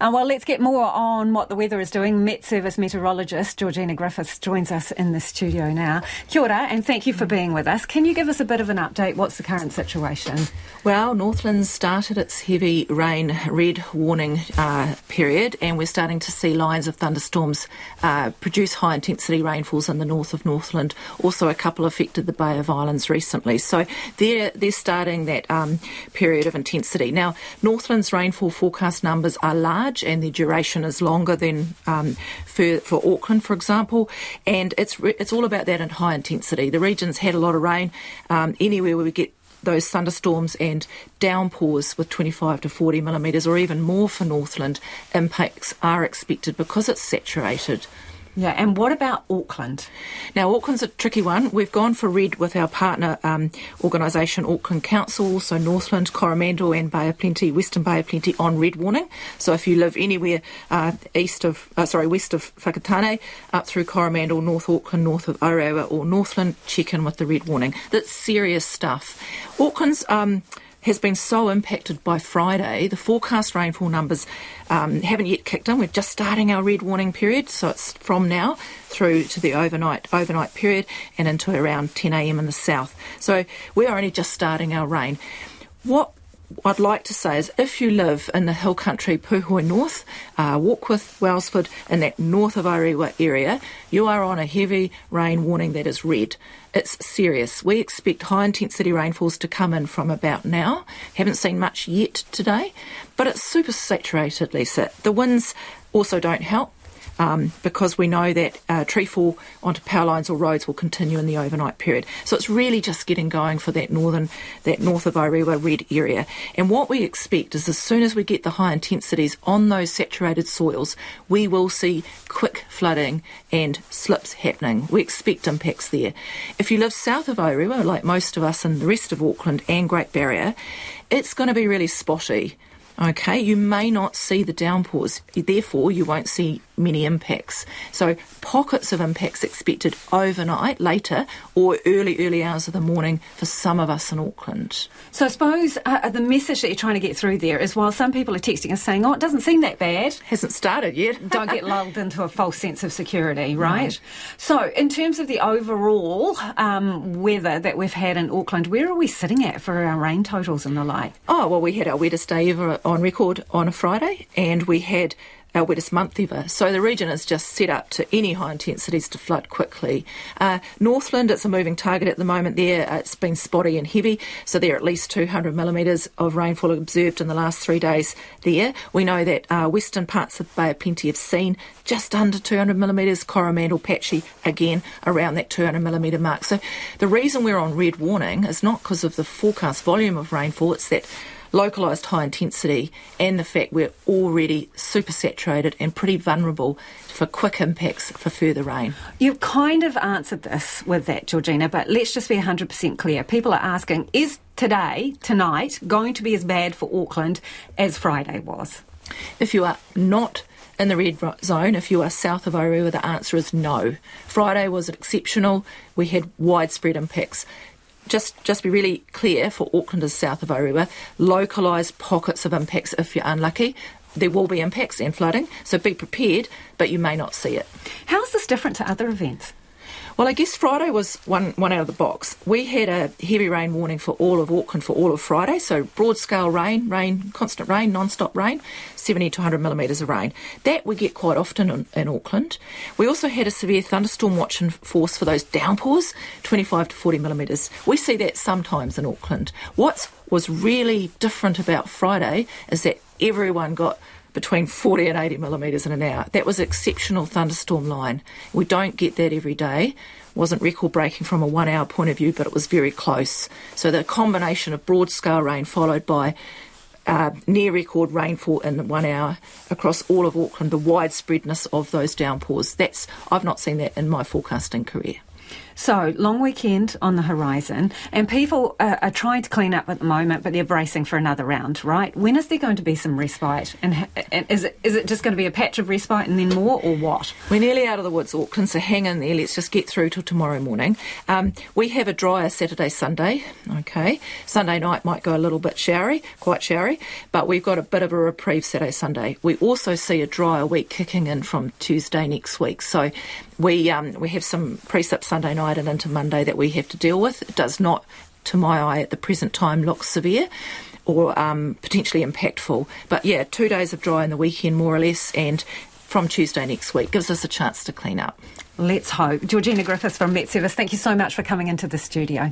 Uh, well, let's get more on what the weather is doing. Met Service meteorologist Georgina Griffiths joins us in the studio now. Kia ora, and thank you for being with us. Can you give us a bit of an update? What's the current situation? Well, Northland started its heavy rain red warning uh, period, and we're starting to see lines of thunderstorms uh, produce high intensity rainfalls in the north of Northland. Also, a couple affected the Bay of Islands recently. So they're, they're starting that um, period of intensity. Now, Northland's rainfall forecast numbers are large and their duration is longer than um, for, for Auckland, for example. And it's, it's all about that in high intensity. The region's had a lot of rain. Um, anywhere where we get those thunderstorms and downpours with 25 to 40 millimetres or even more for Northland impacts are expected because it's saturated. Yeah, and what about Auckland? Now, Auckland's a tricky one. We've gone for red with our partner um, organisation, Auckland Council, also Northland, Coromandel, and Bay of Plenty, Western Bay of Plenty, on red warning. So if you live anywhere uh, east of, uh, sorry, west of Whakatane, up through Coromandel, North Auckland, north of Orewa, or Northland, check in with the red warning. That's serious stuff. Auckland's. Um, has been so impacted by Friday. The forecast rainfall numbers um, haven't yet kicked in. We're just starting our red warning period, so it's from now through to the overnight overnight period and into around 10 a.m. in the south. So we are only just starting our rain. What I'd like to say is if you live in the hill country, Puhoi North, uh, Warkworth, Wellsford, in that north of Orewa area, you are on a heavy rain warning that is red. It's serious. We expect high intensity rainfalls to come in from about now. Haven't seen much yet today, but it's super saturated, Lisa. The winds also don't help um, because we know that uh, tree fall onto power lines or roads will continue in the overnight period. So it's really just getting going for that northern, that north of Orewa red area. And what we expect is as soon as we get the high intensities on those saturated soils, we will see quick flooding and slips happening. We expect impacts there. If you live south of Orewa, like most of us in the rest of Auckland and Great Barrier, it's going to be really spotty. Okay, you may not see the downpours, therefore, you won't see many impacts. So, pockets of impacts expected overnight, later, or early, early hours of the morning for some of us in Auckland. So, I suppose uh, uh, the message that you're trying to get through there is while some people are texting and saying, oh, it doesn't seem that bad. Hasn't started yet. Don't get lulled into a false sense of security, right? So, in terms of the overall um, weather that we've had in Auckland, where are we sitting at for our rain totals and the like? Oh, well, we had our wettest day ever on record on a Friday, and we had our wettest month ever. So the region is just set up to any high intensities to flood quickly. Uh, Northland, it's a moving target at the moment there. Uh, it's been spotty and heavy, so there are at least 200 millimetres of rainfall observed in the last three days there. We know that uh, western parts of Bay of Plenty have seen just under 200 millimetres, Coromandel patchy again around that 200 millimetre mark. So the reason we're on red warning is not because of the forecast volume of rainfall, it's that localised high intensity and the fact we're already super saturated and pretty vulnerable for quick impacts for further rain. You've kind of answered this with that, Georgina, but let's just be 100% clear. People are asking, is today, tonight, going to be as bad for Auckland as Friday was? If you are not in the red zone, if you are south of Orewa, the answer is no. Friday was exceptional. We had widespread impacts just just be really clear for Aucklanders south of Orewa, localised pockets of impacts if you're unlucky. There will be impacts and flooding, so be prepared, but you may not see it. How is this different to other events? Well, I guess Friday was one, one out of the box. We had a heavy rain warning for all of Auckland for all of Friday, so broad scale rain, rain, constant rain, non stop rain, 70 to 100 millimetres of rain. That we get quite often in, in, Auckland. We also had a severe thunderstorm watch in force for those downpours, 25 to 40 millimetres. We see that sometimes in Auckland. What was really different about Friday is that everyone got between 40 and 80 millimetres in an hour. That was exceptional thunderstorm line. We don't get that every day. Wasn't record breaking from a one hour point of view, but it was very close. So the combination of broad scale rain followed by uh, near record rainfall in one hour across all of Auckland, the widespreadness of those downpours. That's I've not seen that in my forecasting career. So, long weekend on the horizon, and people are, are, trying to clean up at the moment, but they're bracing for another round, right? When is there going to be some respite? And, and is, it, is it just going to be a patch of respite and then more, or what? We're nearly out of the woods, Auckland, so hang in there. Let's just get through till tomorrow morning. Um, we have a drier Saturday, Sunday, okay? Sunday night might go a little bit showery, quite showery, but we've got a bit of a reprieve Saturday, Sunday. We also see a drier week kicking in from Tuesday next week. So we um, we have some precip Sunday night and into Monday that we have to deal with. It does not, to my eye, at the present time, look severe or um, potentially impactful. But yeah, two days of dry in the weekend, more or less, and from Tuesday next week gives us a chance to clean up. Let's hope. Georgina Griffiths from Met Service, thank you so much for coming into the studio.